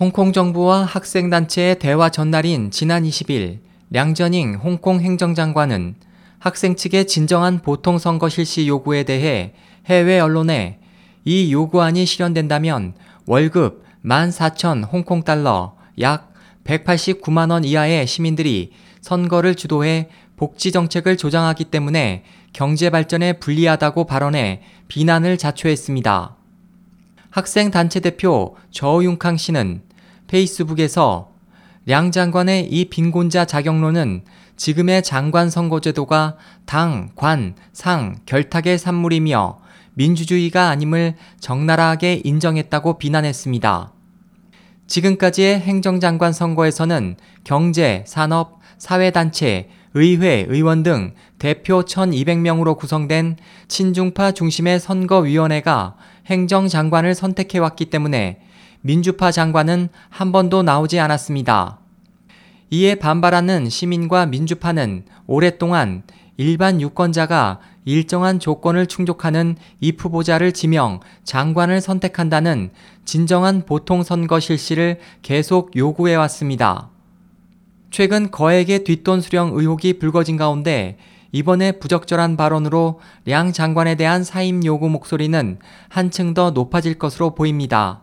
홍콩 정부와 학생단체의 대화 전날인 지난 20일 량저닝 홍콩 행정장관은 학생 측의 진정한 보통 선거 실시 요구에 대해 해외 언론에 이 요구안이 실현된다면 월급 14,000 홍콩 달러 약 189만 원 이하의 시민들이 선거를 주도해 복지 정책을 조장하기 때문에 경제 발전에 불리하다고 발언해 비난을 자초했습니다. 학생 단체 대표 저윤캉 씨는 페이스북에서 량 장관의 이 빈곤자 자격론은 지금의 장관 선거제도가 당, 관, 상, 결탁의 산물이며 민주주의가 아님을 적나라하게 인정했다고 비난했습니다. 지금까지의 행정장관 선거에서는 경제, 산업, 사회단체, 의회, 의원 등 대표 1200명으로 구성된 친중파 중심의 선거위원회가 행정장관을 선택해왔기 때문에 민주파 장관은 한 번도 나오지 않았습니다. 이에 반발하는 시민과 민주파는 오랫동안 일반 유권자가 일정한 조건을 충족하는 입 후보자를 지명, 장관을 선택한다는 진정한 보통 선거 실시를 계속 요구해 왔습니다. 최근 거액의 뒷돈 수령 의혹이 불거진 가운데 이번에 부적절한 발언으로 량 장관에 대한 사임 요구 목소리는 한층 더 높아질 것으로 보입니다.